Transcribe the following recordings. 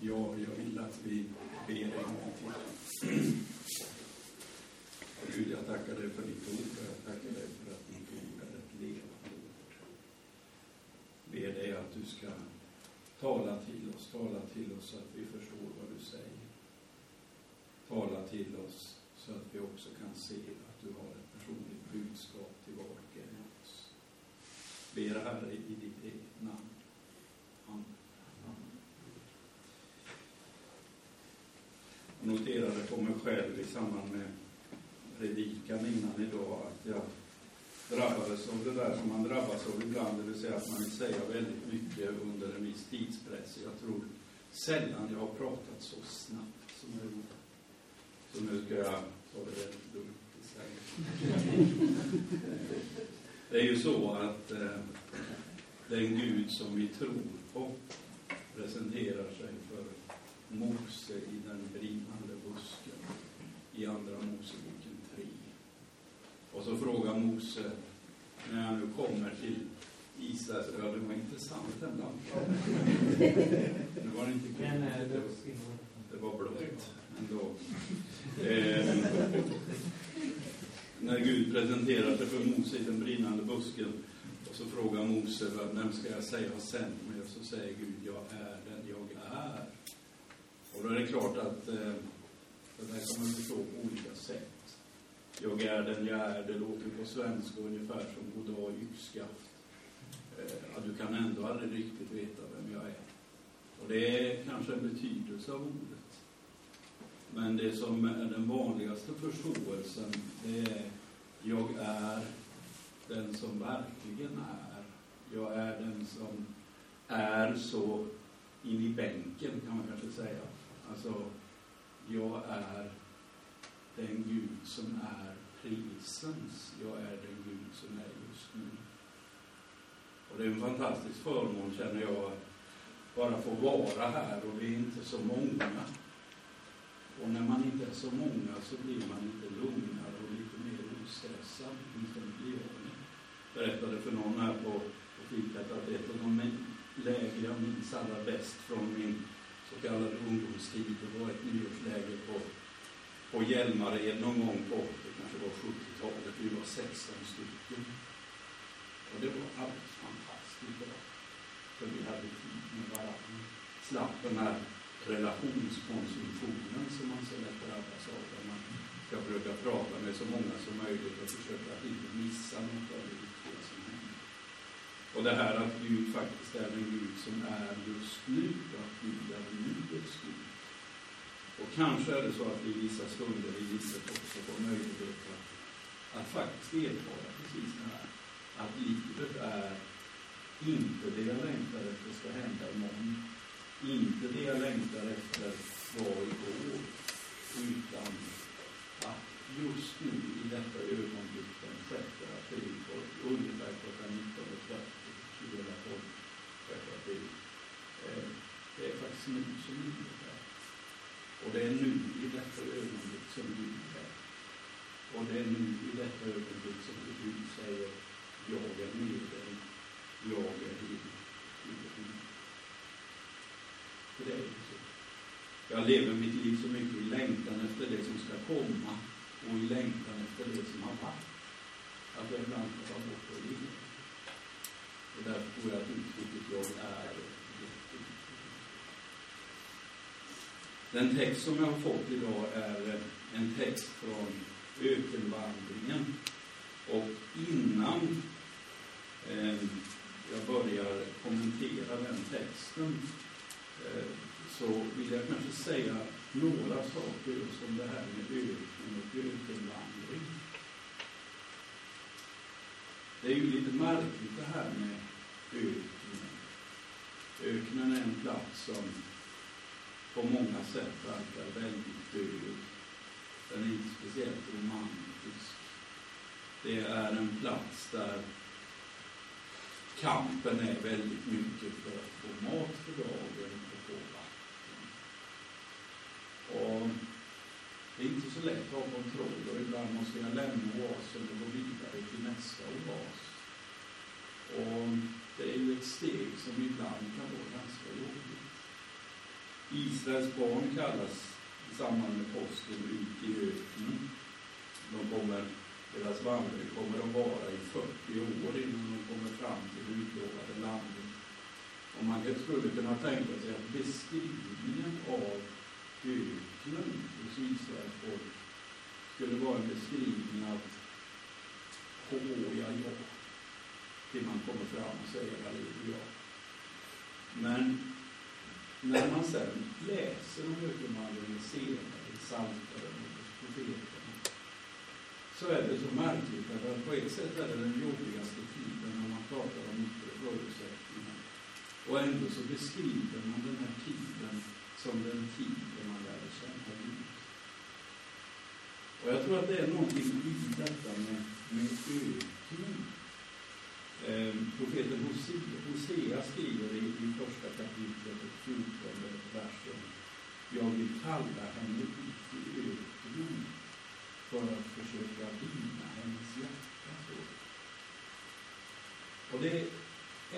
Ja, jag vill att vi ber en gång till. Gud, jag tackar dig för ditt ord och jag tackar dig för att ditt ord är ett levande ord. Ber dig att du ska tala till oss, tala till oss så att vi förstår vad du säger. Tala till oss så att vi också kan se att du har ett personligt budskap till var och en av oss. Ber Herre i ditt eget namn. Amen. Jag noterade på mig själv i samband med predikan innan idag att jag drabbades av det där som man drabbas av ibland, det vill säga att man vill säga väldigt mycket under en viss tidspress. Jag tror sällan jag har pratat så snabbt som jag gjorde. Så nu ska jag ta det väldigt lugnt istället. Det är ju så att eh, den Gud som vi tror på presenterar sig för Mose i den brinnande busken i Andra Moseboken 3. Och så frågar Mose, när han nu kommer till Israels ö, det var intressant den lampan. Nu var det inte gult, det var blått ändå. Eh, när Gud presenterar sig för Mose i den brinnande busken och så frågar Mose, vem ska jag säga har sänt mig? Och så säger Gud, jag är den jag är. Och då är det klart att eh, det där kan man förstå på olika sätt. Jag är den jag är, det låter på svenska ungefär som goddag yxskaft. Eh, att du kan ändå aldrig riktigt veta vem jag är. Och det är kanske en betydelse av ordet. Men det som är den vanligaste förståelsen, det är jag är den som verkligen är. Jag är den som är så in i bänken, kan man kanske säga. Alltså, jag är den Gud som är prisens. Jag är den Gud som är just nu. Och det är en fantastisk förmån, känner jag, att bara få vara här och vi är inte så många. Och när man inte är så många så blir man lite lugnare och lite mer ostressad. Åtminstone blir jag det. Berättade för någon här på, på fikat att ett av de läger jag minns allra bäst från min så kallade ungdomstid, det var ett nyårsläger på, på Hjälmared någon gång på, det kanske var 70-talet, vi var 16 stycken. Och det var alldeles fantastiskt bra. För vi hade tid med varandra. Slapp den här relationskonsumtionen som man så lätt drabbas av. Där man ska försöka prata med så många som möjligt och försöka att inte missa något av det viktiga som händer. Och det här att Gud faktiskt är den Gud som är just nu, att Gud är nuets Gud. Och kanske är det så att vi i vissa stunder i livet också får möjlighet att, att faktiskt erfara precis det här. Att livet är inte det jag längtar efter ska hända imorgon inte det jag längtar efter var igår, utan att just nu i detta ögonblick den 6 april, ungefär klockan 19.30, 2012, 6 april, eh, det är faktiskt nu som livet är. Och det är nu i detta ögonblick som Gud är. Och det är nu i detta ögonblick som Gud säger, jag är med dig, jag är din. För det är så. Jag lever mitt liv så mycket i längtan efter det som ska komma och i längtan efter det som har varit. Att jag ibland tappar bort det livet. Och därför tror jag att uttrycket jag är jätteviktigt. Den text som jag har fått idag är en text från ökenvandringen. Och innan eh, jag börjar kommentera den texten Eh, så vill jag kanske säga några saker just om det här med öken och ökenvandring. Det är ju lite märkligt det här med öknen. Öknen är en plats som på många sätt verkar väldigt död. Den är inte speciellt romantisk. Det är en plats där kampen är väldigt mycket för att få mat för dagen och få vatten. Och det är inte så lätt att ha kontroll och ibland måste jag lämna oasen och gå vidare till nästa oas. Och det är ju ett steg som ibland kan vara ganska jobbigt. Israels barn kallas i samband med påsken ut i öknen. De kommer, deras vandring kommer att vara i 40 år innan de kommer fram till det utlovade landet. Och man skulle kunna tänka sig att beskrivningen av öknen hos Israels folk skulle vara en beskrivning av H, ja, ja, till man kommer fram och säger halleluja. Men när man sen läser om ökenvandringen senare i Psaltaren och profeterna så är det så märkligt att på ett sätt är det den jobbigaste tiden när man pratar om yttre förutsättningar. Och ändå så beskriver man den här tiden som den tid där man lärde känna Gud. Och jag tror att det är någonting i detta med, med ökning Eh, profeten Hosea skriver i, i första kapitlet, 14 versen. Jag vill kalla henne ut i öknen för att försöka vinna hennes hjärta. Och det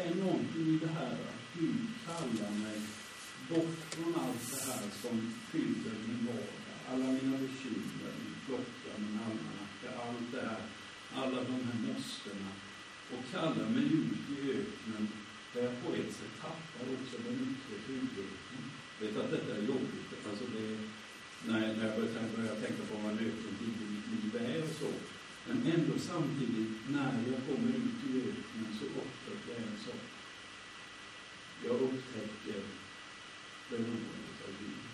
är någonting i det här att Gud kallar mig bort från allt det här som fyller min vardag. Alla mina bekymmer, min klocka, min almanacka, allt det här. Alla de här måstena och kallar mig ut i öknen där jag på ett sätt tappar också den yttre tryggheten. Jag vet att detta är jobbigt. Alltså det, när, när jag börjar, börjar tänka på vad en öken i mitt liv är och så. Men ändå samtidigt, när jag kommer ut i öknen så upptäcker jag en sak. Jag upptäcker beroendet av Gud.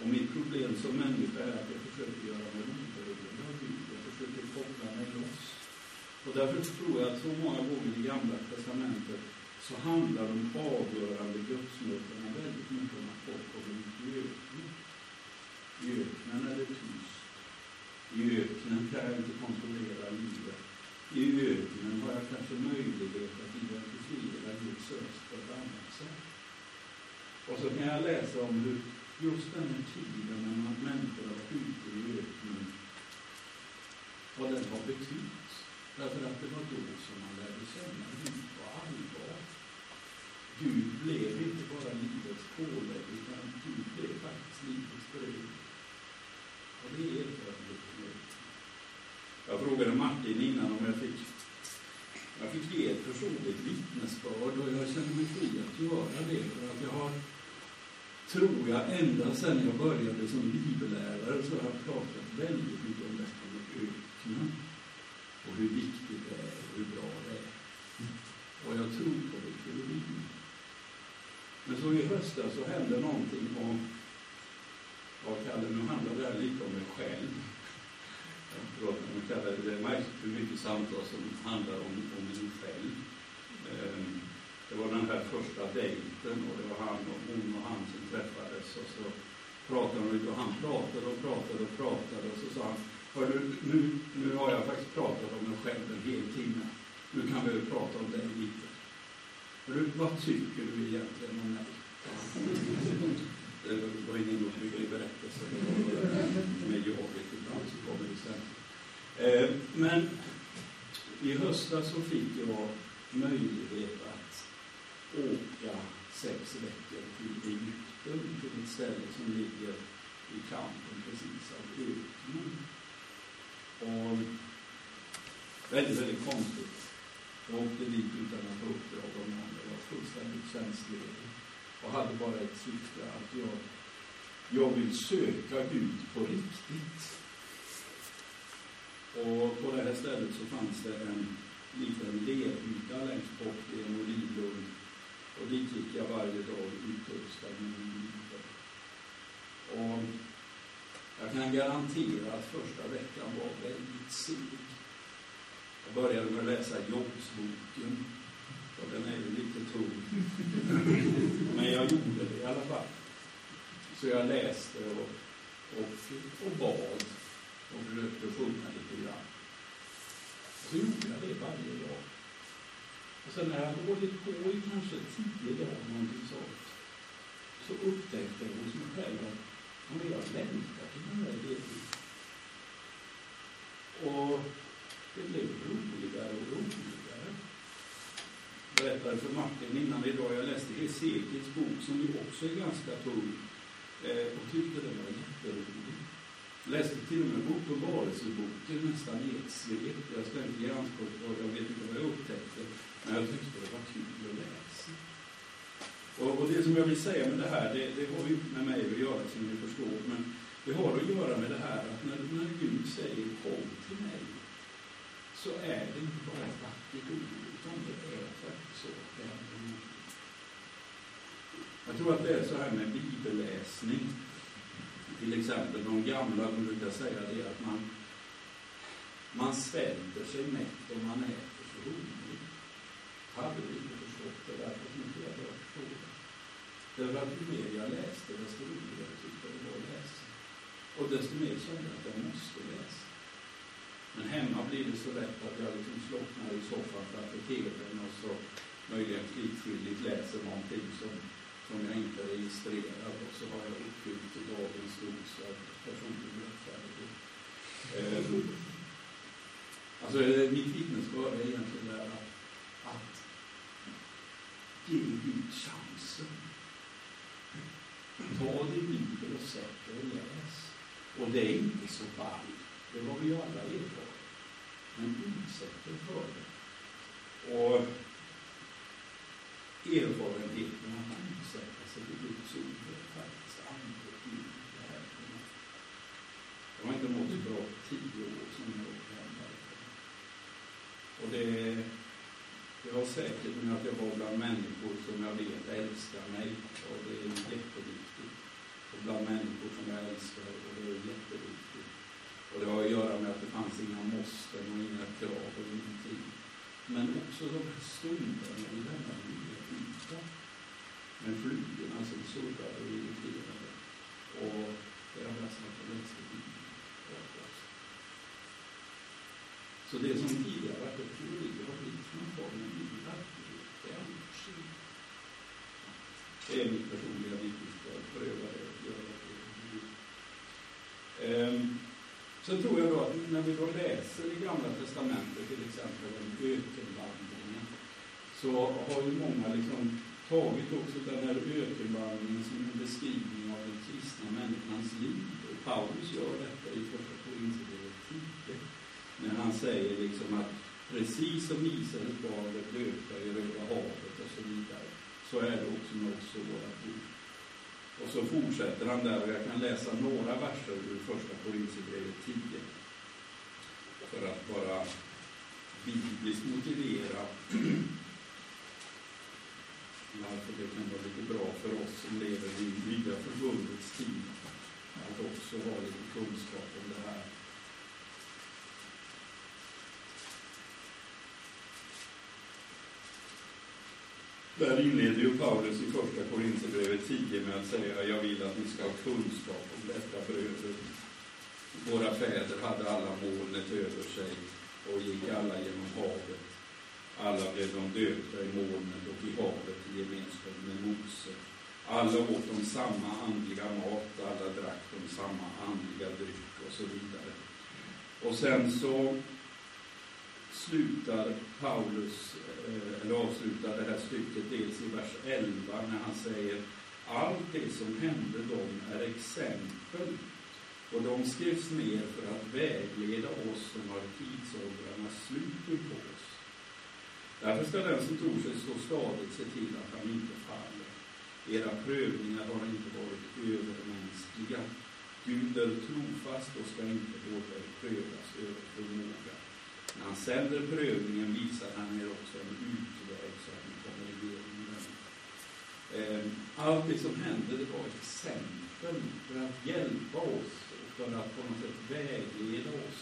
Och mitt problem som människa är att jag försöker göra mig oberoende av Gud. Jag försöker koppla mig loss. Och därför tror jag att så många gånger i Gamla Testamentet så handlar de avgörande gudsmötena väldigt mycket om att folk kommer ut i öknen. I öknen är det tyst. I öknen kan jag inte kontrollera livet. I öknen har jag kanske möjlighet att identifiera Guds röst på ett annat sätt. Och så kan jag läsa om hur just den här tiden när man människor har varit ute i öknen, vad den har betytt Därför att det var då som man lärde känna Gud på allvar. Gud blev inte bara livets pålägg, utan Gud blev faktiskt livets bröd. Och det är erfarenheten. Jag frågade Martin innan om jag fick, jag fick ge ett personligt vittnesbörd och jag känner mig fri att göra det. För att jag har, tror jag, ända sedan jag började som bibellärare så har jag pratat väldigt mycket Mm. och hur viktigt det är och hur bra det är. Och jag tror på det. Men så i höstas så hände någonting om, vad kallar nu handlar det här lite om mig själv. Jag det, det är märkligt hur mycket samtal som handlar om, om mig själv. Um, det var den här första dejten och det var han och hon och han som träffades och så pratade de lite och han pratade och pratade och pratade och så sa han Hör du, nu, nu har jag faktiskt pratat om mig själv en hel timme. Nu kan vi prata om dig lite. Hör du, vad tycker du egentligen om mig? Det var ingen ohygglig berättelse. Med jaget ibland så kommer det sen. Eh, men i höstas så fick jag möjlighet att åka sex veckor till Egypten, till ett ställe som ligger i kanten precis av öknen. Och väldigt, väldigt konstigt. Jag åkte dit utan att få uppdrag av någon. Jag var fullständigt tjänstledig och hade bara ett syfte att jag, jag vill söka Gud på riktigt. Och på det här stället så fanns det en liten lerhytta längst bort i en olivlund. Och dit gick jag varje dag utrustad med min. Och jag kan garantera att första veckan var väldigt seg. Jag började med att läsa Jobbsboken. Och den är ju lite tung. Men jag gjorde det i alla fall. Så jag läste och, och, och bad och försökte sjunga lite grann. Och så gjorde jag det varje dag. Och sen när jag hade hållit på i kanske tio dagar, någonting sånt, så upptäckte jag hos mig själv att men jag längtar till den där ledningen. Och det blev roligare och roligare. Jag berättade för Martin innan idag, jag läste Hesekiels bok som ju också är ganska tung eh, och tyckte den var jätterolig. Läste till och med Uppenbarelseboken nästan i ett svep. Jag ska inte ge anspråk på jag vet inte vad jag upptäckte, men jag tyckte det var kul att läsa. Och, och det som jag vill säga med det här, det, det har ju inte med mig att göra som ni förstår, men det har att göra med det här att när, när Gud säger kom till mig, så är det inte bara ett vackert ord, utan det är faktiskt så att det händer Jag tror att det är så här med bibelläsning. Till exempel de gamla de brukar säga det att man, man svälter sig mätt om man äter sig hungrig. Hade vi inte förstått det därför som inte jag började förstå det. Därför att ju mer jag läste, desto roligare tyckte jag det var att läsa. Och desto mer kände jag att jag måste läsa. Men hemma blir det så lätt att jag liksom slocknar i soffan framför tvn och så möjligen pliktskyldigt läser någonting som, som jag inte registrerar och så har jag uppfyllt dagens dos av personlig rättfärdighet. Eh, alltså, mitt vittnesbörd är egentligen det att, att ge Gud chansen. Ta din bibel och sätt dig och läs. Och det är inte så varmt. Det har vi ju alla erfarit. Men utsätt dig för det. Och erfarenheten av att utsätta sig för Guds ord är faktiskt andligt liv. Jag har inte mått bra på tio år som jag åkte hem därifrån. Och det, det har säkert med att jag var bland människor som jag vet älskar mig. Och det är jätteviktigt. Och bland människor som jag älskar. Och det är jätteviktigt. Och det har att göra med att det fanns inga måsten och inga krav och ingenting. Men också de här stunderna i denna lilla yta med flugorna som surrade och irriterade. Och det har jag satt och läste Bibeln Så det som tidigare det är annars Det är mitt personliga vittnesbörd. Pröva det och göra det. Um, ehm, Sen tror jag då att när vi då läser i Gamla Testamentet till exempel om ökenvandringen så har ju många liksom tagit också den här ökenvandringen som en beskrivning av den kristna människans liv. Och Paulus gör detta i Första Korinthierbrevet 10 när han säger liksom att precis som Israels barn blev döpta i Röda havet och så vidare så är det också med oss och våra liv. Och så fortsätter han där och jag kan läsa några verser ur första Korinthierbrevet 10. För att bara bibliskt motivera varför det kan vara lite bra för oss som lever i nya förbundets tid att också ha lite kunskap om det här. Där inleder ju Paulus i första Korinthierbrevet 10 med att säga jag vill att ni ska ha kunskap om detta bröder. Våra fäder hade alla molnet över sig och gick alla genom havet. Alla blev de döpta i molnet och i havet i gemenskap med Mose. Alla åt de samma andliga mat, alla drack de samma andliga dryck och så vidare. Och sen så slutar Paulus, eh, eller avslutar det här stycket dels i vers 11 när han säger allt det som hände dem är exempel och de skrevs ner för att vägleda oss som har tidsåldrarnas slut på oss. Därför ska den som tror sig stå stadigt se till att han inte faller. Era prövningar har inte varit övermänskliga. Gud är trofast och ska inte låta er prövas över förmåga. När han sänder prövningen visar han er också en utväg så att ni kommer igenom den. Ehm, allt det som hände, det var exempel för att hjälpa oss och för att på något sätt vägleda oss.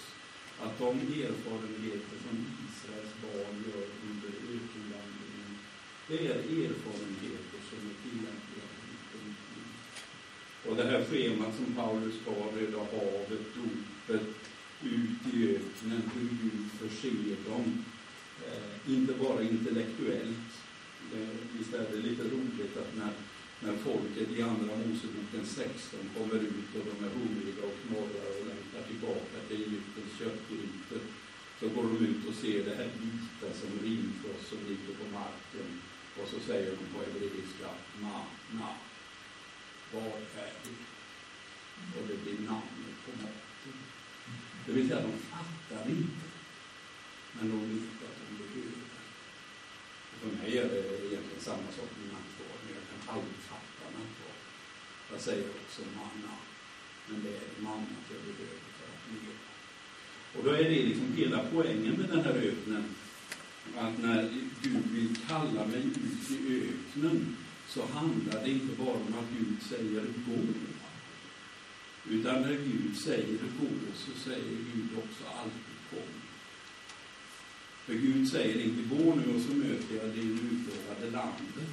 Att de erfarenheter som Israels barn gör under ökenvandringen, det är erfarenheter som är tillämpliga Och det här schemat som Paulus gav, Röda havet, dopet, ut i öknen, hur Gud förser dem. Eh, inte bara intellektuellt. Eh, visst är det lite roligt att när, när folket i Andra Moseboken 16 kommer ut och de är hungriga och knorrar och längtar tillbaka till Egyptens köttgrytor så går de ut och ser det här vita som rimfrost som ligger på marken. Och så säger de på hebreiska, na, Vad är det? Och det blir namnet på maten. Det vill säga, de fattar inte. Men de vet att de behöver. för mig är det egentligen samma sak med nattvard, men jag kan aldrig fatta nattvard. Jag säger också manna, men det är mannat jag behöver för att leva. Och då är det liksom hela poängen med den här öknen. Att när Gud vill kalla mig ut i öknen så handlar det inte bara om att Gud säger gå. Utan när Gud säger gå så säger Gud också alltid kom. För Gud säger inte gå nu och så möter jag det utlovade landet.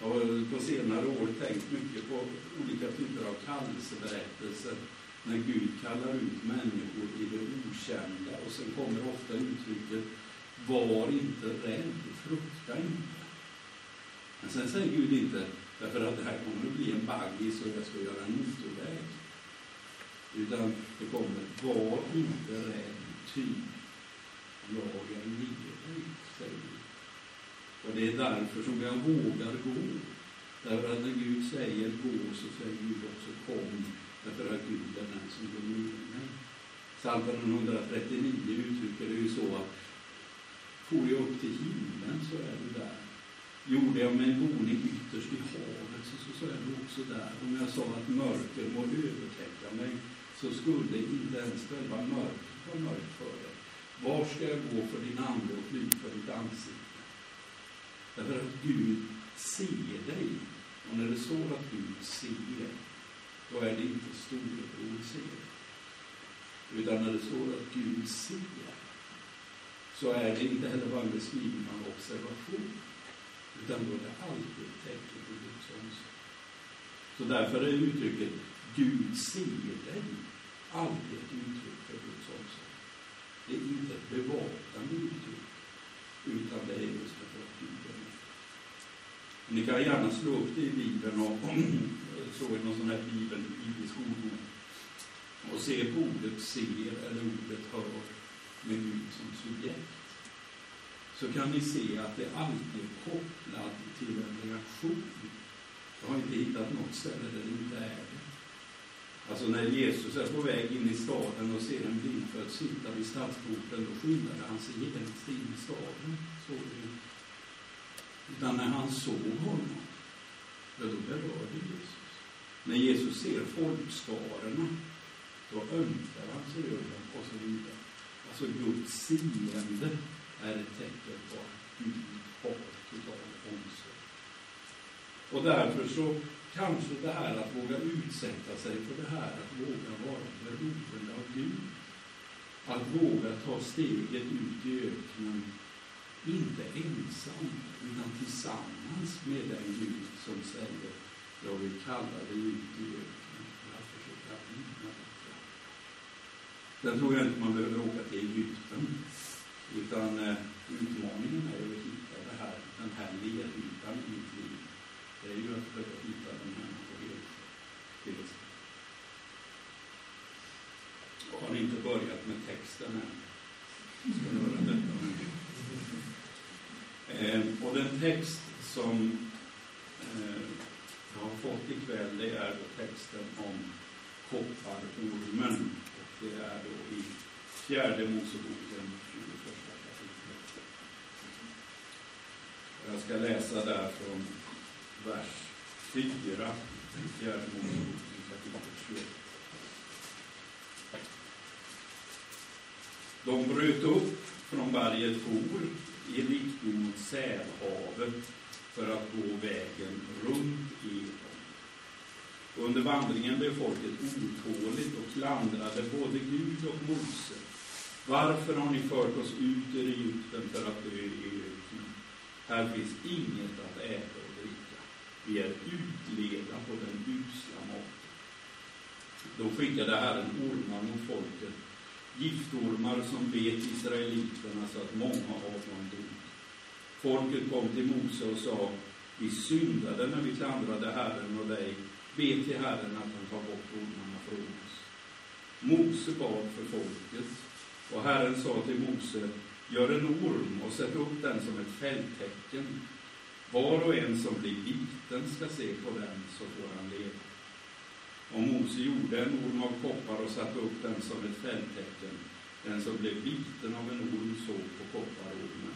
Jag har på senare år tänkt mycket på olika typer av kallelseberättelser när Gud kallar ut människor i det okända och sen kommer ofta uttrycket var inte rädd, frukta inte. Men sen säger Gud inte, därför att det här kommer att bli en baggis och jag ska göra en motorväg. Utan det kommer, var inte rädd, ty jag är med dig, säger Gud. Och det är därför som jag vågar gå. Därför att när Gud säger gå så säger Gud också kom Därför att Gud är den som går med mig. Psaltaren 139 uttrycker det ju så att får jag upp till himlen så är du där. Gjorde jag mig en boning ytterst i havet så, så, så är det också där. Om jag sa att mörker må övertäcka mig så skulle inte ens själva mörkret vara mörkt för dig. Var ska jag gå för din ande och fly för ditt ansikte? Därför att Gud ser dig. Och när det står att Gud ser då är det inte storebror ser. Utan när det står att Gud ser, så är det inte heller bara en beskrivning av observation, utan då är det alltid ett tecken på Guds omsorg. Så därför är uttrycket Gud ser dig alltid ett uttryck för Guds omsorg. Det är inte ett bevakande uttryck, utan det är just för att Gud är med. Ni kan gärna slå upp det i Bibeln och såg någon sån här bibel i skolor och se på ordet ser eller ordet hör med Gud som subjekt så kan ni se att det alltid är kopplat till en reaktion. Jag har inte hittat något ställe där det inte är det. Alltså när Jesus är på väg in i staden och ser en blindfödd sitta vid stadsporten, då skyndade han sig genast in i staden. Så det. Utan när han såg honom, ja, då berörde Jesus. När Jesus ser folkskarorna, då ömkar han sig över dem och så vidare. Alltså Guds sinne är ett tecken på att Gud har total omsorg. Och därför så kanske det här att våga utsätta sig för det här, att våga vara beroende av Gud, att våga ta steget ut i öknen, inte ensam, utan tillsammans med den Gud som säger jag vill kalla dig ut i öknen för att försöka vinna detta. Sen tror jag inte man behöver åka till Egypten. Utan eh, utmaningen är att hitta det här, den här ledytan i. Det är ju att försöka hitta människohet till på Och Har ni inte börjat med texten än? Ska göra detta eh, och den text som eh, jag har fått ikväll, det är då texten om kopparormen. Och det är då i fjärde Moseboken, 21 kapitlet. Jag ska läsa där från vers 4, i fjärde Moseboken, kapitel 21. De bröt upp från berget Hor i riktning mot Sävhavet för att gå vägen runt Edom. Under vandringen blev folket otåligt och klandrade både Gud och Mose. Varför har ni fört oss ut ur Egypten för att dö i öknen? Här finns inget att äta vi är utleda på den usla maten. Då skickade Herren ormar mot folket, giftormar som bet israeliterna så att många av dem dog. Folket kom till Mose och sa, vi syndade när vi klandrade Herren och dig. Be till Herren att han tar bort ormarna från oss. Mose bad för folket, Och Herren sa till Mose, gör en orm och sätt upp den som ett fälttecken. Var och en som blir biten ska se på den, så får han leva. Och Mose gjorde en orm av koppar och satte upp den som ett fälttecken. Den som blev biten av en orm såg på kopparormen,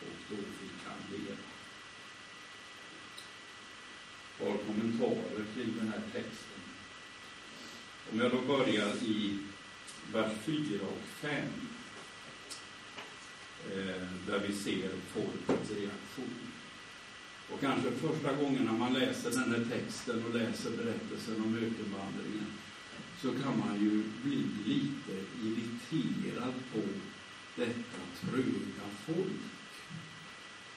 och då fick han leva. Ett par kommentarer kring den här texten. Om jag då börjar i vers 4 och 5 eh, där vi ser folkets reaktion. Och kanske första gången när man läser den här texten och läser berättelsen om ökenvandringen så kan man ju bli lite irriterad på detta tröga folk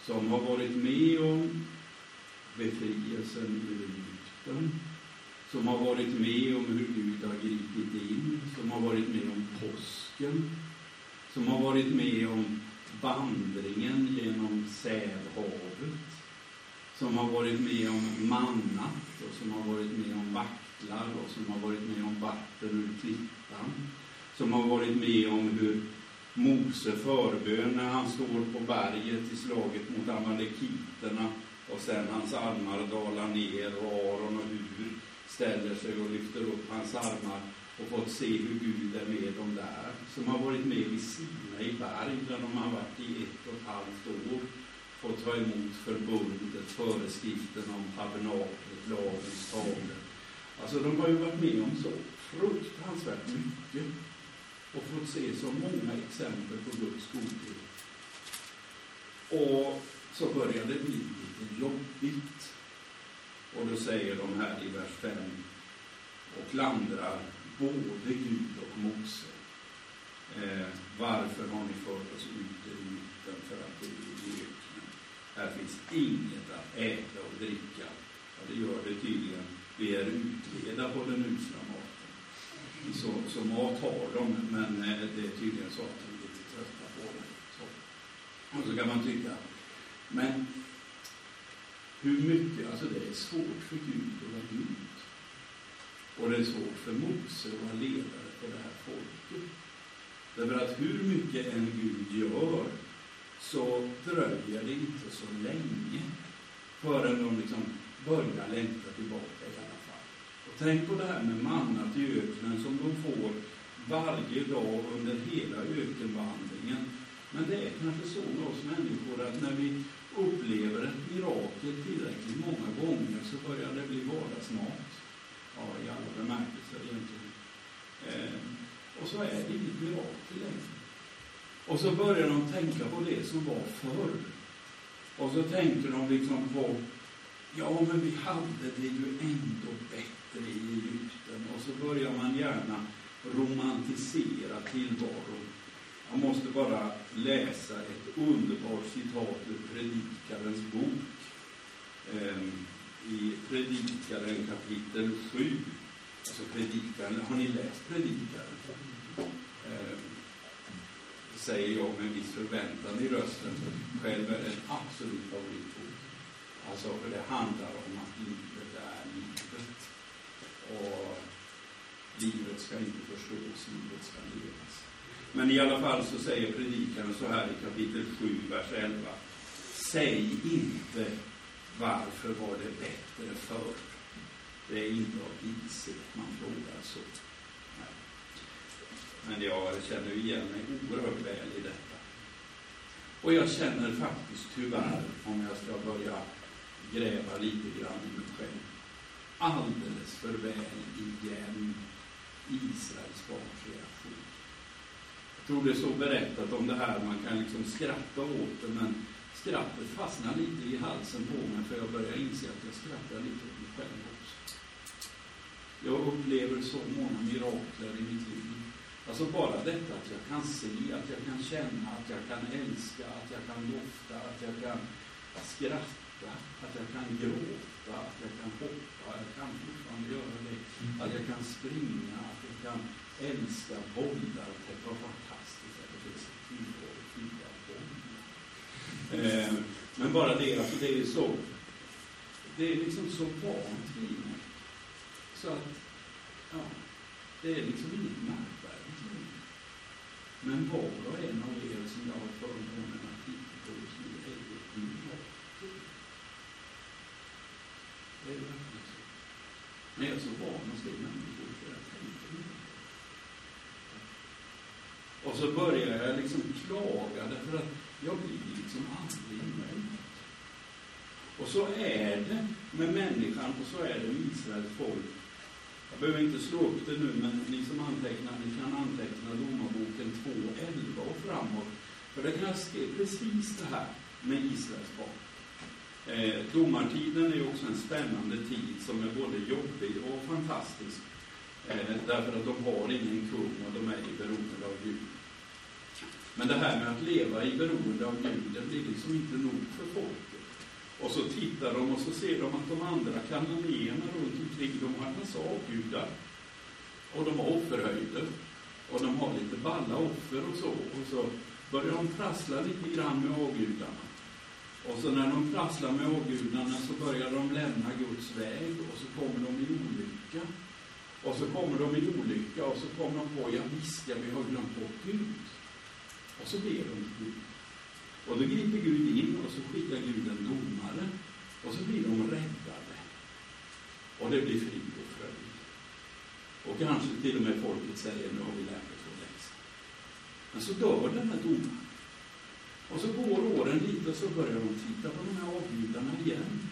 som har varit med om befrielsen ur Egypten, som har varit med om hur Gud har gripit in, som har varit med om påsken, som har varit med om vandringen genom Sävhavet, som har varit med om mannat och som har varit med om vacklar och som har varit med om vatten ur klippan, som har varit med om hur Mose förbön när han står på berget i slaget mot amalekiterna och sen hans armar dalar ner och Aron och Hur ställer sig och lyfter upp hans armar och fått se hur Gud är med dem där. Som har varit med vid Sina i berg där de har varit i ett och ett halvt år få ta emot förbundet, föreskriften om tabernaklet, lagens tavlor. Alltså de har ju varit med om så fruktansvärt mycket och fått se så många exempel på Guds godhet. Och så börjar det bli lite jobbigt. Och då säger de här i vers 5 och klandrar både Gud och Mose. Eh, varför har ni fört oss ut i mitten för att det? Här finns inget att äta och dricka. Ja, det gör det tydligen. Vi är utleda på den usla maten. Så, så mat har de, men eh, det är tydligen så att de är lite trötta på det. Så. Och så kan man tycka, men hur mycket, alltså det är svårt för Gud att vara Gud. Och det är svårt för Mose att vara ledare för det här folket. Därför att hur mycket en Gud gör så dröjer det inte så länge förrän de liksom börjar längta tillbaka i alla fall. Och tänk på det här med mannat i öknen som de får varje dag under hela ökenvandringen. Men det är kanske så med oss människor att när vi upplever ett mirakel tillräckligt många gånger så börjar det bli vardagsmat. Ja, i alla bemärkelser egentligen. Eh, och så är det inget mirakel längre. Och så börjar de tänka på det som var förr. Och så tänker de liksom på, ja men vi hade det ju ändå bättre i Egypten. Och så börjar man gärna romantisera tillvaron jag måste bara läsa ett underbart citat ur Predikarens bok. Ehm, I Predikaren kapitel 7. Alltså Predikaren, har ni läst Predikaren? Ehm, säger jag med en viss förväntan i rösten. Själv är det en absolut favoritbok. Alltså, för det handlar om att livet är livet. Och livet ska inte förstås, livet ska levas. Men i alla fall så säger predikaren så här i kapitel 7, vers 11. Säg inte varför var det bättre förr? Det är inte av vishet man frågar så. Men jag känner igen mig oerhört väl i detta. Och jag känner faktiskt tyvärr, om jag ska börja gräva lite grann i mig själv, alldeles för väl igen Israels barns reaktion tror det står berättat om det här, man kan liksom skratta åt det, men skrattet fastnar lite i halsen på mig för jag börjar inse att jag skrattar lite åt mig själv också. Jag upplever så många mirakler i mitt liv. Alltså bara detta att jag kan se, att jag kan känna, att jag kan älska, att jag kan dofta, att jag kan skratta, att jag kan gråta, att jag kan hoppa, jag kan fortfarande göra det, att jag kan springa, att jag kan älska bollar, vad fantastiskt att det finns ett tillvaro fyra bollar. Eh, men bara det, alltså det är så, det är liksom så vant vid mig. Så att, ja, det är liksom inget märkligt. Men var och en av er som jag har förmånen att titta på just nu är ju gymnasier. Det är verkligen så. Men jag är så van att se människor för jag tänker inte. Och så börjar jag liksom klaga därför att jag blir liksom aldrig nöjd. Och så är det med människan och så är det med Israels folk. Jag behöver inte slå upp det nu, men ni som antecknar, ni kan anteckna Domarboken 2.11 och framåt. För det kan se precis det här med Israels barn. Eh, domartiden är ju också en spännande tid som är både jobbig och fantastisk. Eh, därför att de har ingen kung och de är i beroende av Gud. Men det här med att leva i beroende av Gud, det blir liksom inte nog för folket. Och så tittar de och så ser de att de andra kananéerna runt omkring, de har massa avgudar. Och de har offerhöjder. Och de har lite balla offer och så. Och så börjar de prassla lite grann med avgudarna. Och så när de prasslar med avgudarna så börjar de lämna Guds väg och så kommer de i olycka. Och så kommer de i olycka och så kommer de på, ja visst, ja, vi har glömt bort Gud. Och så ber de till Gud. Och då griper Gud in och så skickar Gud en domare. Och så blir de räddade. Och det blir frid och fröjd. Och kanske till och med folket säger, nu har vi lärt. Men så dör den här domaren. Och så går åren lite och så börjar de titta på de här avgudarna igen.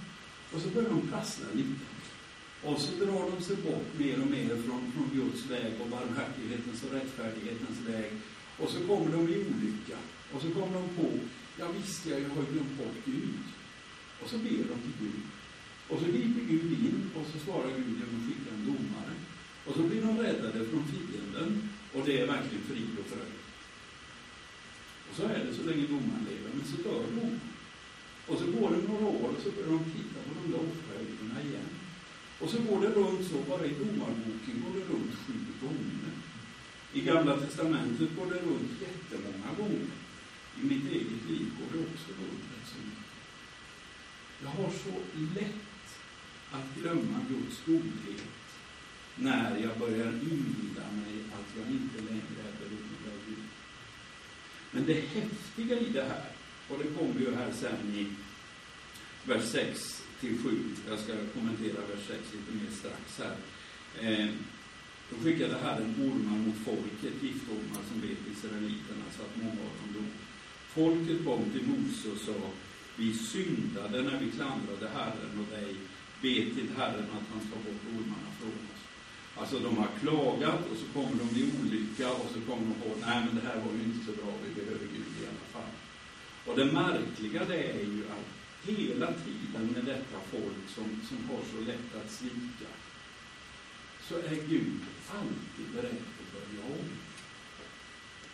Och så börjar de prassla lite. Och så drar de sig bort mer och mer från, från Guds väg och barmhärtighetens och rättfärdighetens väg. Och så kommer de i olycka. Och så kommer de på, ja visst, jag har ju glömt bort Gud. Och så ber de till Gud. Och så griper Gud in och så svarar Gud genom att skicka en domare. Och så blir de räddade från fienden. Och det är verkligen frid och fröjd. Och så är det så länge domaren lever, men så dör hon. Och så går det några år och så börjar de titta på de där offerhöjderna igen. Och så går det runt så, bara i domarboken går det runt sju gånger. I Gamla Testamentet går det runt jättemånga gånger. I mitt eget liv går det också runt rätt så mycket. Jag har så lätt att glömma Guds godhet när jag börjar inbilla mig att jag inte längre är. Men det häftiga i det här, och det kommer ju här sen i vers 6 till 7, jag ska kommentera vers 6 lite mer strax här. Eh, då skickade Herren ormar mot folket, giftormar som bet israeliterna så att många av dem dog. Folket kom till Mose och sa, vi syndade när vi klandrade Herren och dig, be till Herren att han tar bort ormarna från oss. Alltså de har klagat och så kommer de i olycka och så kommer de på, nej men det här var ju inte så bra, vi behöver Gud i alla fall. Och det märkliga det är ju att hela tiden med detta folk som, som har så lätt att svika, så är Gud alltid beredd att börja om.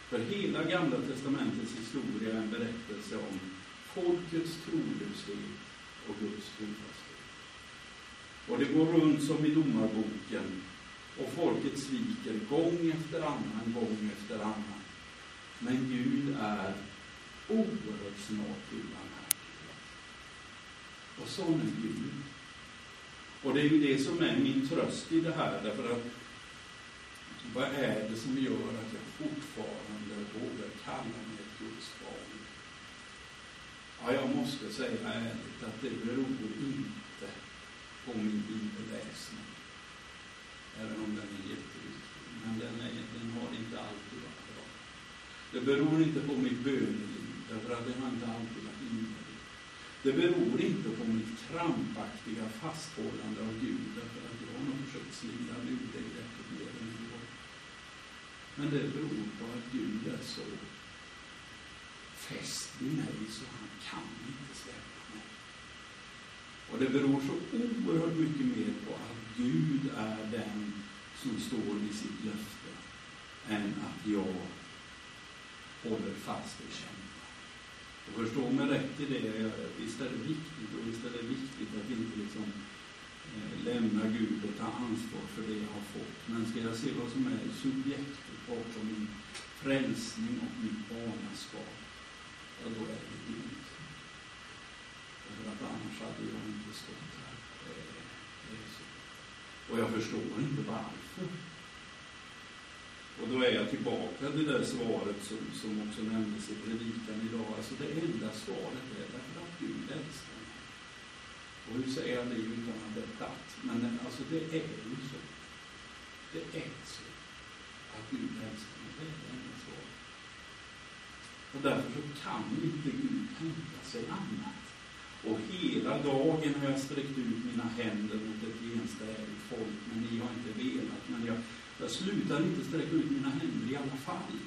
För hela Gamla Testamentets historia är en berättelse om folkets trolöshet och Guds trofasthet. Och det går runt som i Domarboken och folket sviker gång efter annan, gång efter annan. Men Gud är oerhört snart till barmhärtighet. Och sån är Gud. Och det är ju det som är min tröst i det här, därför att vad är det som gör att jag fortfarande vågar kalla mig ett Guds barn? Ja, jag måste säga ärligt att det beror inte på min bibelläsning. Även om den är jätteviktig. Men den, är, den har inte alltid varit bra. Det beror inte på mitt böneliv, därför att det har inte alltid varit innerligt. Det beror inte på mitt krampaktiga fasthållande av Gud, därför att jag har nog försökt slira ur det greppet mer än en gång. Men det beror på att Gud är så fäst vid mig så han kan inte släppa mig. Och det beror så oerhört mycket mer på att Gud är den som står vid sitt löfte än att jag håller fast och kämpar. Och förstå mig rätt i det, visst är det viktigt och visst är det viktigt att inte liksom eh, lämna Gud och ta ansvar för det jag har fått. Men ska jag se vad som är subjektet bakom min frälsning och mitt barnaskap, ja då är det Gud. Därför att annars hade jag inte stått här. Och jag förstår inte varför. Och då är jag tillbaka till det där svaret som, som också nämndes i predikan idag. Alltså det enda svaret är därför att Gud älskar mig. Och hur säger jag det utan att det är platt? Men alltså det är ju så. Det är så. Att Gud älskar mig. Det är det enda svaret. Och därför så kan inte Gud tänka sig annat. Och hela dagen har jag sträckt ut mina händer mot ett genstädigt folk, men ni har inte velat. Men jag jag slutar inte sträcka ut mina händer i alla fall.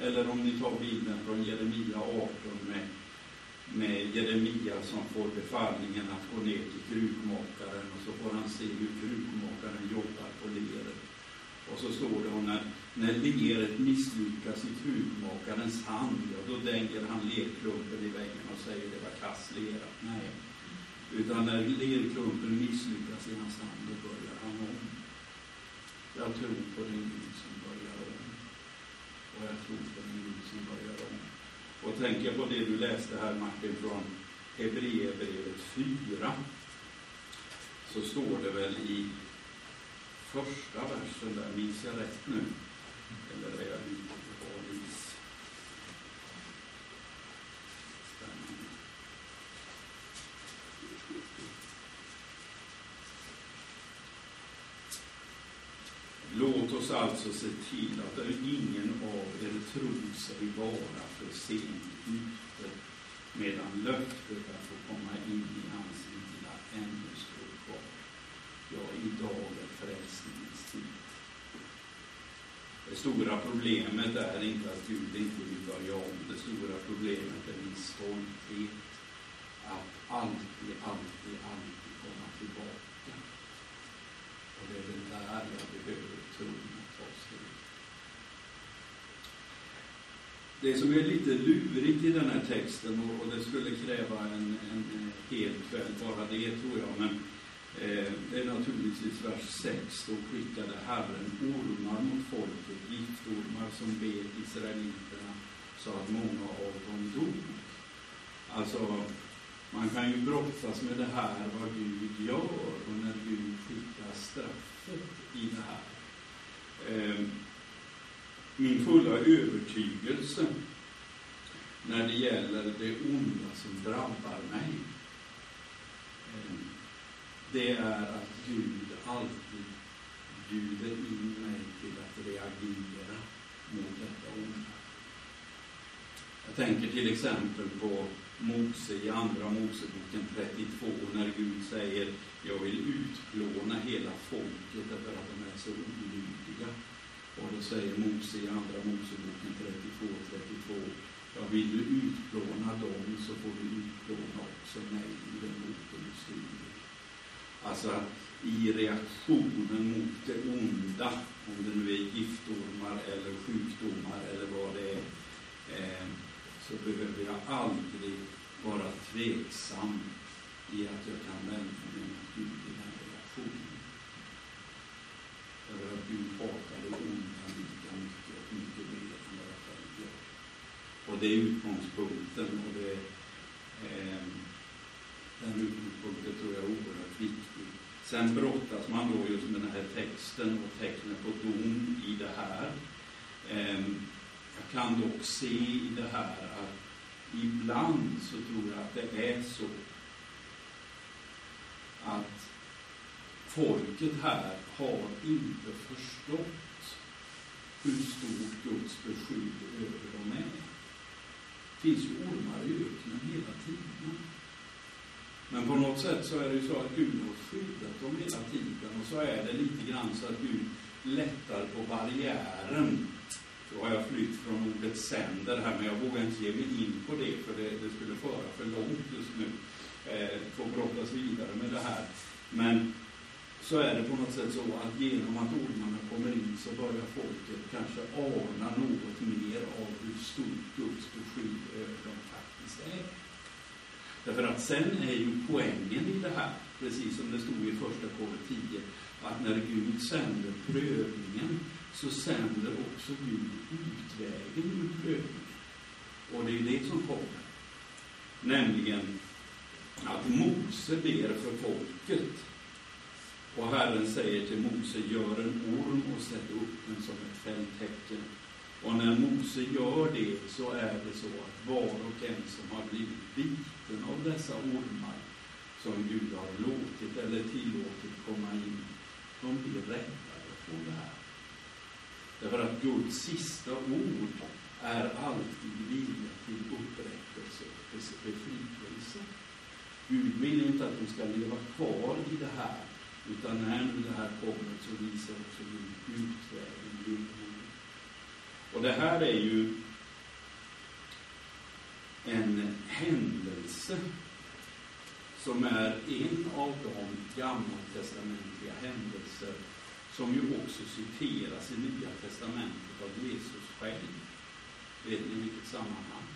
Eller om ni tar bilden från Jeremia 18 med, med Jeremia som får befallningen att gå ner till krukmakaren och så får han se hur krukmakaren jobbar på leret. Och så står det om när, när leret misslyckas i hudmakarens hand, ja, då dänger han lerklumpen i väggen och säger det var kass lera. Nej. Utan när lerklumpen misslyckas i hans hand, då börjar han om. Jag tror på den Gud som börjar om. Och jag tror på den Gud som börjar om. Och tänker på det du läste här Martin från Hebreerbrevet 4. Så står det väl i första versen där, minns jag rätt nu? Eller är jag ute på hal is? Låt oss alltså se till att ingen av er tror sig vara för sent ute, medan löftet att få komma in i hans vila ännu står. Ja, idag är frälsningens tid. Det stora problemet är inte att Gud inte vill börja om. Det stora problemet är min stolthet. Att alltid, alltid, alltid komma tillbaka. Och det är väl där jag behöver tron att ta steg. Det som är lite lurigt i den här texten, och, det skulle kräva en, en hel kväll bara det, tror jag, men Eh, det är naturligtvis vers 6. Då skickade Herren ormar mot folket, giftormar som bet israeliterna så att många av dem dog. Alltså, man kan ju brottas med det här, vad Gud gör och när Gud skickar straffet i det här. Eh, min fulla övertygelse när det gäller det onda som drabbar mig, eh, det är att Gud alltid bjuder in mig till att reagera mot detta onda. Jag tänker till exempel på Mose i Andra Moseboken 32 när Gud säger jag vill utplåna hela folket därför att de är så olydiga. Och då säger Mose i Andra Moseboken 32, 32 Ja, vill du utplåna dem så får du utplåna också mig i den motorn du. Alltså i reaktionen mot det onda, om det nu är giftormar eller sjukdomar eller vad det är, eh, så behöver jag aldrig vara tveksam i att jag kan vända mig mot Gud i den reaktionen. Därför att Gud hatar det onda lika mycket och mycket mer än vad jag själv gör. Och det är utgångspunkten och det, eh, den utgångspunkten tror jag är oerhört viktig. Sen brottas man då just med den här texten och tecknet på dom i det här. Ehm, jag kan dock se i det här att ibland så tror jag att det är så att folket här har inte förstått hur stort Guds beskydd över dem är. Det finns ju ormar i öknen hela tiden. Men på något sätt så är det ju så att Gud har skyddat dem hela tiden och så är det lite grann så att Gud lättar på barriären då har jag flytt från ordet sänder här, men jag vågar inte ge mig in på det, för det, det skulle föra för långt just nu. Eh, får brottas vidare med det här. Men så är det på något sätt så att genom att ormarna kommer in så börjar folket kanske ana något mer av hur stort Guds beskydd över dem faktiskt är. Därför att sen är ju poängen i det här, precis som det stod i första kor 10, att när Gud sänder prövningen så sänder också Gud utvägen ur prövningen. Och det är det som kommer. Nämligen att Mose ber för folket. Och Herren säger till Mose, gör en orm och sätt upp den som ett fälttecken. Och när Mose gör det så är det så att var och en som har blivit biten av dessa ormar som Gud har låtit eller tillåtit komma in, de blir räddade från det här. Därför att Guds sista ord är alltid vilja till upprättelse och befrielse. Gud vill inte att de ska leva kvar i det här, utan när det här kommer så visar också Gud utvägen och det här är ju en händelse som är en av de gammaltestamentliga händelser som ju också citeras i Nya testamentet av Jesus själv. Vet ni vilket sammanhang?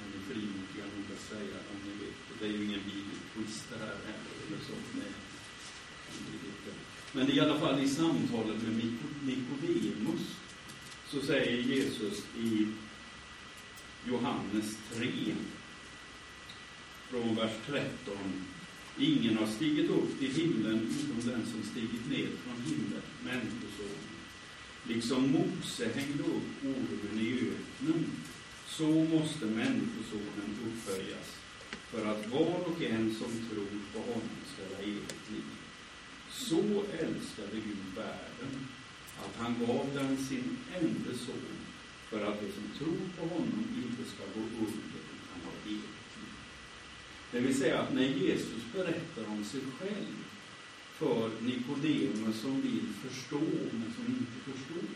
Är ni frimodiga nog att säga om ni vet det? Det är ju ingen bibelquiz det här heller, eller så. Men det men i alla fall i samtalet med Nikodemus så säger Jesus i Johannes 3, från vers 13. Ingen har stigit upp till himlen utom den som stigit ner från himlen, Människosonen. Liksom Mose hängde upp ormen i öknen, så måste Människosonen upphöjas, för att var och en som tror på honom ska ha evigt liv. Så älskade Gud världen, att han gav den sin enda son, för att de som tror på honom inte ska gå under utan ha evigt liv. Det vill säga att när Jesus berättar om sig själv för Nikodemus som vill förstå men som inte förstår,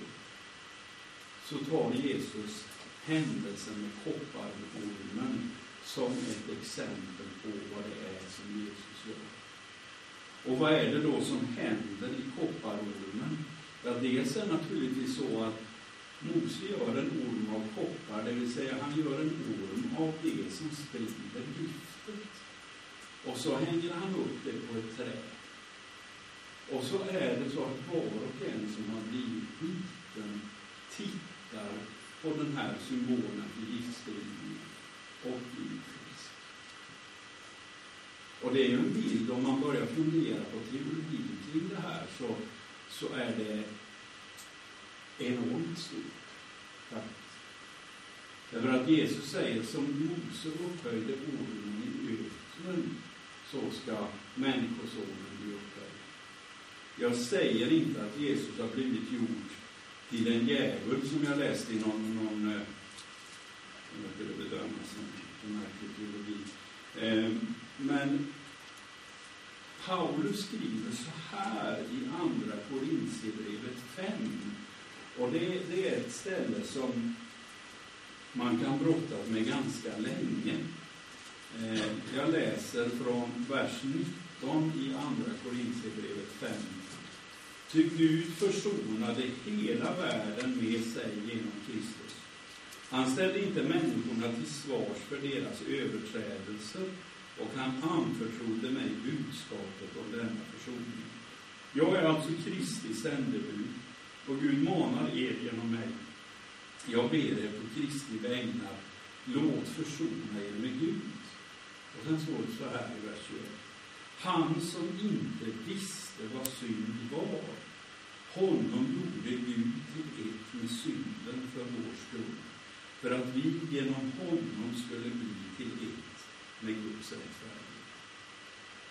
så tar Jesus händelsen med kopparormen som ett exempel på vad det är som Jesus. Och vad är det då som händer i kopparormen? Ja, dels är det naturligtvis så att Mose gör en orm av koppar, det vill säga han gör en orm av det som sprider giftet. Och så hänger han upp det på ett träd. Och så är det så att var och en som har blivit biten tittar på den här symbolen för giftspridningen och blir. Och det är ju en bild, om man börjar fundera på teologin kring det här, så, så är det enormt stort. Därför att Jesus säger, som Mose upphöjde ormen i öknen, så ska Människosonen bli upphöjd. Jag säger inte att Jesus har blivit gjord till en djävul, som jag läste i någon, någon eh, jag skulle bedöma som märklig teologi. Eh, men Paulus skriver så här i Andra Korintierbrevet 5, och det, det, är ett ställe som man kan brottas med ganska länge. Eh, jag läser från vers 19 i Andra Korintierbrevet 5. Ty Gud försonade hela världen med sig genom Kristus. Han ställde inte människorna till svars för deras överträdelser och han anförtrodde mig budskapet om denna försoning. Jag är alltså Kristi sändebud och Gud manar er genom mig. Jag ber er på Kristi vägnar, låt försona er med Gud. Och sen står det så här i vers 21. Han som inte visste vad synd var, honom gjorde Gud till ett med synden för vår skull, för att vi genom honom skulle bli till ett med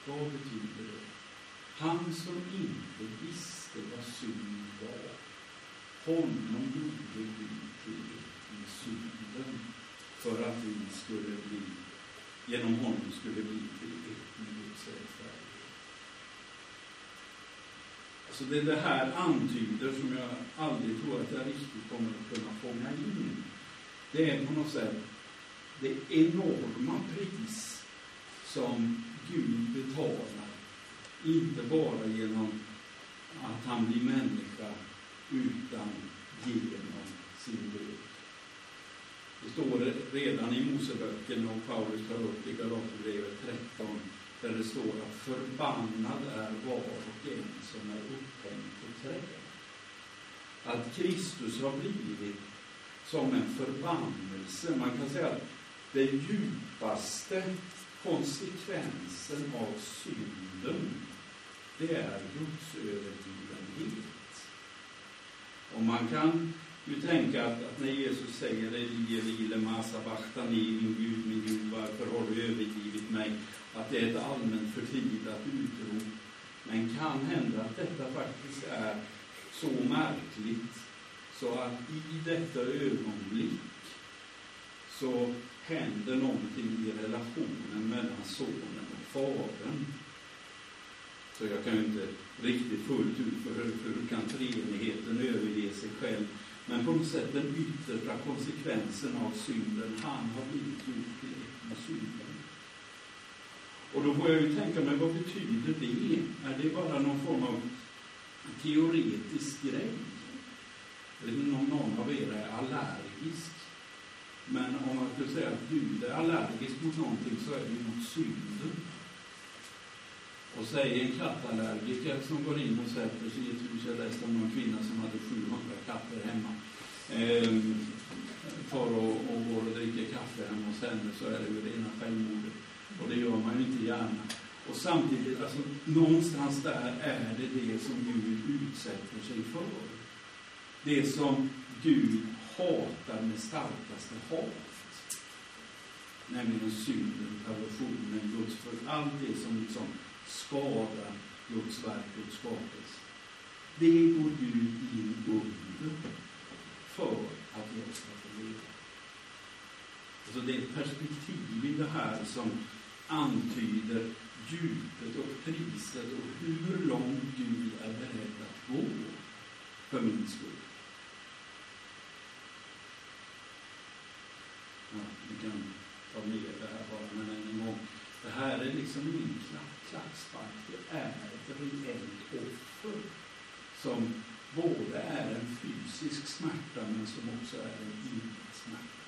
Vad betyder det? Han som inte visste vad synd var, honom gjorde Gud till ett med synden, för att vi skulle bli genom honom skulle bli till ett med Guds rättfärdighet. Alltså, det är det här antyder som jag aldrig tror att jag riktigt kommer att kunna fånga in. Det är på något sätt det enorma pris som Gud betalar, inte bara genom att han blir människa, utan genom sin död. Det står redan i Moseböckerna och Paulus tar upp i Galaterbrevet 13 där det står att förbannad är var och en som är upphängd på träd. Att Kristus har blivit som en förbannelse. Man kan säga att den djupaste konsekvensen av synden, det är Guds övergivenhet. Och man kan ju tänka att, att när Jesus säger Eli, Eli, lema sabachthani, min Gud, min Gud, varför har du övergivit mig? Att det är ett allmänt förtvivlat utrop. Men kan hända att detta faktiskt är så märkligt så att i detta ögonblick så händer någonting i relationen mellan sonen och fadern. Så jag kan ju inte riktigt fullt ut, för hur kan treenigheten överge sig själv? Men på något sätt den yttersta konsekvensen av synden, han har blivit gjort med synden. Och då får jag ju tänka mig, vad betyder det? Är det bara någon form av teoretisk grej? Eller om någon av er är allergisk? Men om man skulle säga att Gud är allergisk mot någonting så är det ju mot synden. Och säg en kattallergiker som går in och sätter sig i ett hus, jag läste om någon kvinna som hade 700 katter hemma. Ehm, tar och, och går och dricker kaffe hemma hos henne så är det ju rena självmordet. Och det gör man ju inte gärna. Och samtidigt, alltså någonstans där är det det som Gud utsätter sig för. Det som Gud hatar med starkaste hat. Nämligen synden, perversionen, Guds för allt det som liksom skadar Guds verk, Guds skapelse. Det går Gud in under för att jag ska få leva. Alltså det är ett perspektiv i det här som antyder djupet och priset och hur långt Gud är beredd att gå för min skull. Ja, vi kan ta med det här bara, men än en gång. Det här är liksom ingen klackspark, det är ett reellt offer som både är en fysisk smärta men som också är en inre smärta.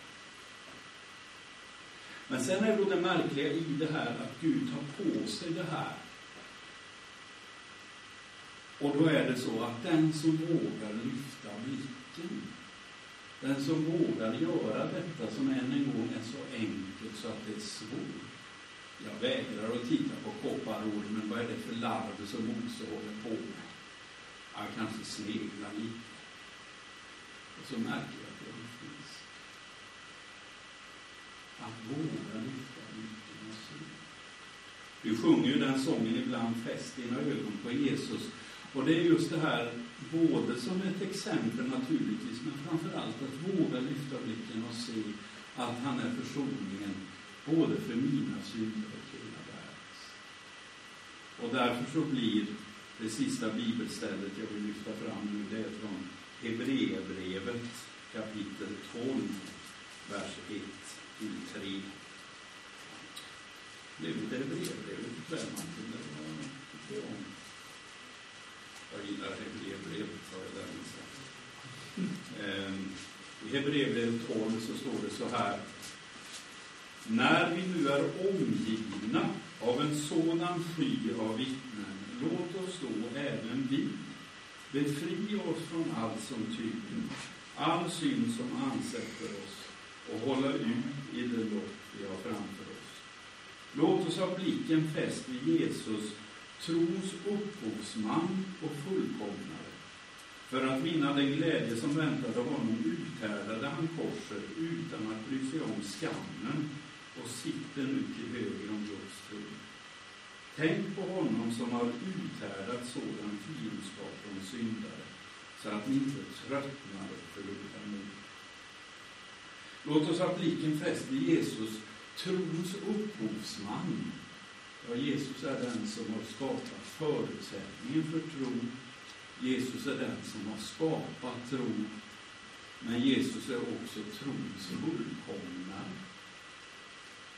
Men sen är då det märkliga i det här att Gud tar på sig det här. Och då är det så att den som vågar lyfta blicken, den som vågar göra detta som än en gång är så enkelt så att det är svårt. Jag vägrar att titta på kopparormen, vad är det för larv som Mose håller på med? Jag kanske sneglar lite. Och så märker jag att det finns. Att våga lyfta blicken och se. Vi sjunger ju den sången ibland, Fäst dina ögon på Jesus. Och det är just det här, både som ett exempel naturligtvis, men framför allt att våga lyfta blicken och se att han är försoningen både för mina synder och hela världens. Och därför så blir det sista bibelstället jag vill lyfta fram nu, det är från Hebreerbrevet kapitel 12, vers 1 till 3. Det är Hebreerbrevet ikväll, Martin. Det var tycker jag gillar Hebreerbrevet, sa jag därmed ehm, sagt. I Hebreerbrevet 12 så står det så här. När vi nu är omgivna av en sådan sky av vittnen Låt oss då även vi befria oss från allt som tynger, all synd som ansätter oss och hålla ut i det lopp vi har framför oss. Låt oss ha blicken fäst vid Jesus, trons upphovsman och fullkomnare. För att vinna den glädje som väntade honom uthärdade han korset utan att bry sig om skammen och sitter nu till höger om Guds tron. Tänk på honom som har uthärdat sådan fiendskap från syndare, så att ni inte tröttnar och förlorar mod. Låt oss ha blicken fäst vid Jesus, trons upphovsman. Ja, Jesus är den som har skapat förutsättningen för tro. Jesus är den som har skapat tro. Men Jesus är också trons fullkomnare.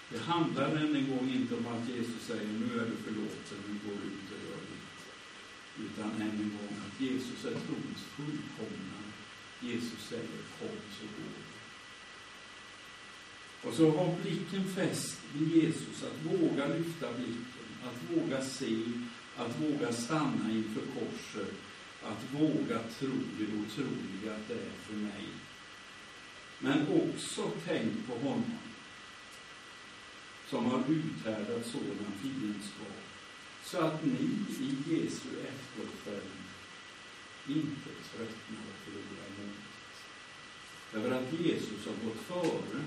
Det handlar än en gång inte om att Jesus säger nu är du förlåten, nu går du ut och gör ditt. Utan än en gång att Jesus är trons fullkomna. Jesus säger kom så går och så ha blicken fäst vid Jesus, att våga lyfta blicken, att våga se, att våga stanna inför korset, att våga tro det otroliga att det är för mig. Men också tänk på honom som har uthärdat sådan fiendskap, så att ni i Jesu efterföljd inte tröttnar och förlorar modet. Därför att Jesus har gått före.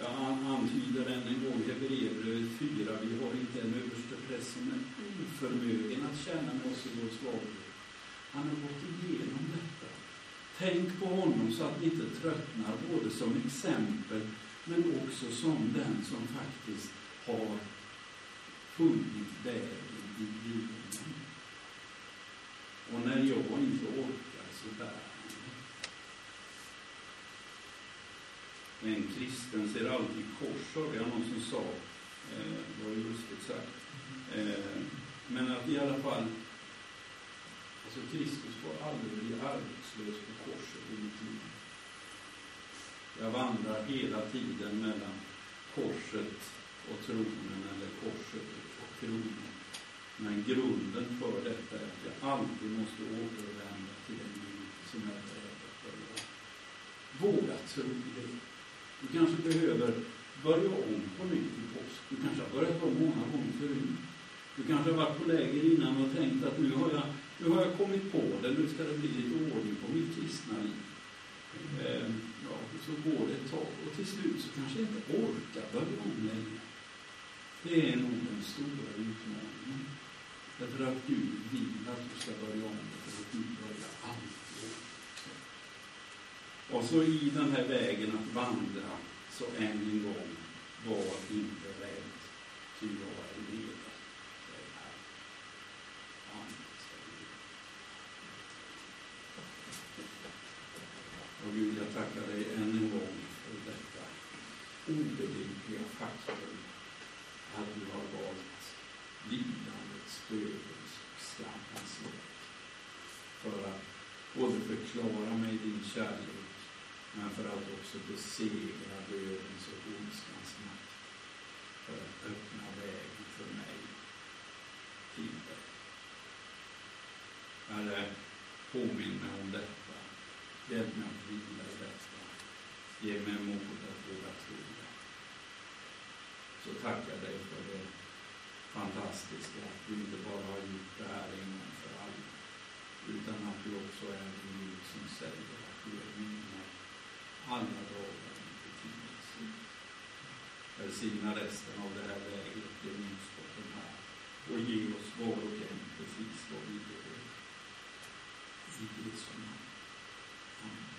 Jag antyder än en gång Hebreerbrevet 4, vi har inte en överste präst som är oförmögen att känna med oss i vår svaghet. Han har gått igenom detta. Tänk på honom så att ni inte tröttnar, både som exempel men också som den som faktiskt har funnit vägen i livet. Och när jag inte orkar så bär En kristen ser alltid kors, hörde jag någon som sa. Eh, det var lustigt sagt. Eh, men att i alla fall, alltså Kristus får aldrig bli arbetslös på korset i mitt liv. Jag vandrar hela tiden mellan korset och tronen, eller korset och kronan. Men grunden för detta är att jag alltid måste återvända till en Gud som är beredd att börja Våga tro i det. Du kanske behöver börja om på nytt i påsk. Du kanske har börjat om många gånger förut. Du kanske har varit på läger innan och tänkt att nu har jag, nu har jag kommit på det, nu ska det bli lite ordning på mitt kristna liv. Eh, ja, så går det ett tag och till slut så kanske jag inte orkar börja om längre. Det är nog den stora utmaningen. Därför att Gud vill att du ska börja om, för att Gud börjar alltid och så i den här vägen att vandra, så än en gång, var inte rädd, ty jag är med dig, säger Herren. Och Gud, jag tackar dig än en gång för detta obegripliga faktum att du har valt lidandets, dödens och skammens väg. För att både förklara mig din kärlek, men för att också besegra dödens och ondskans makt. För att öppna vägen för mig till dig. Herre, påminn mig om detta. Hjälp mig att vila i detta. Ge mig mod att våga tro det. Så tackar jag dig för det fantastiska att du inte bara har gjort det här en gång för alla, utan att du också är en Gud som säger att du är mina alla dagar i tidens. Välsigna resten av det här lägret, gemenskapen här och ge oss var och en precis vad vi behöver. I Jesu namn. Amen.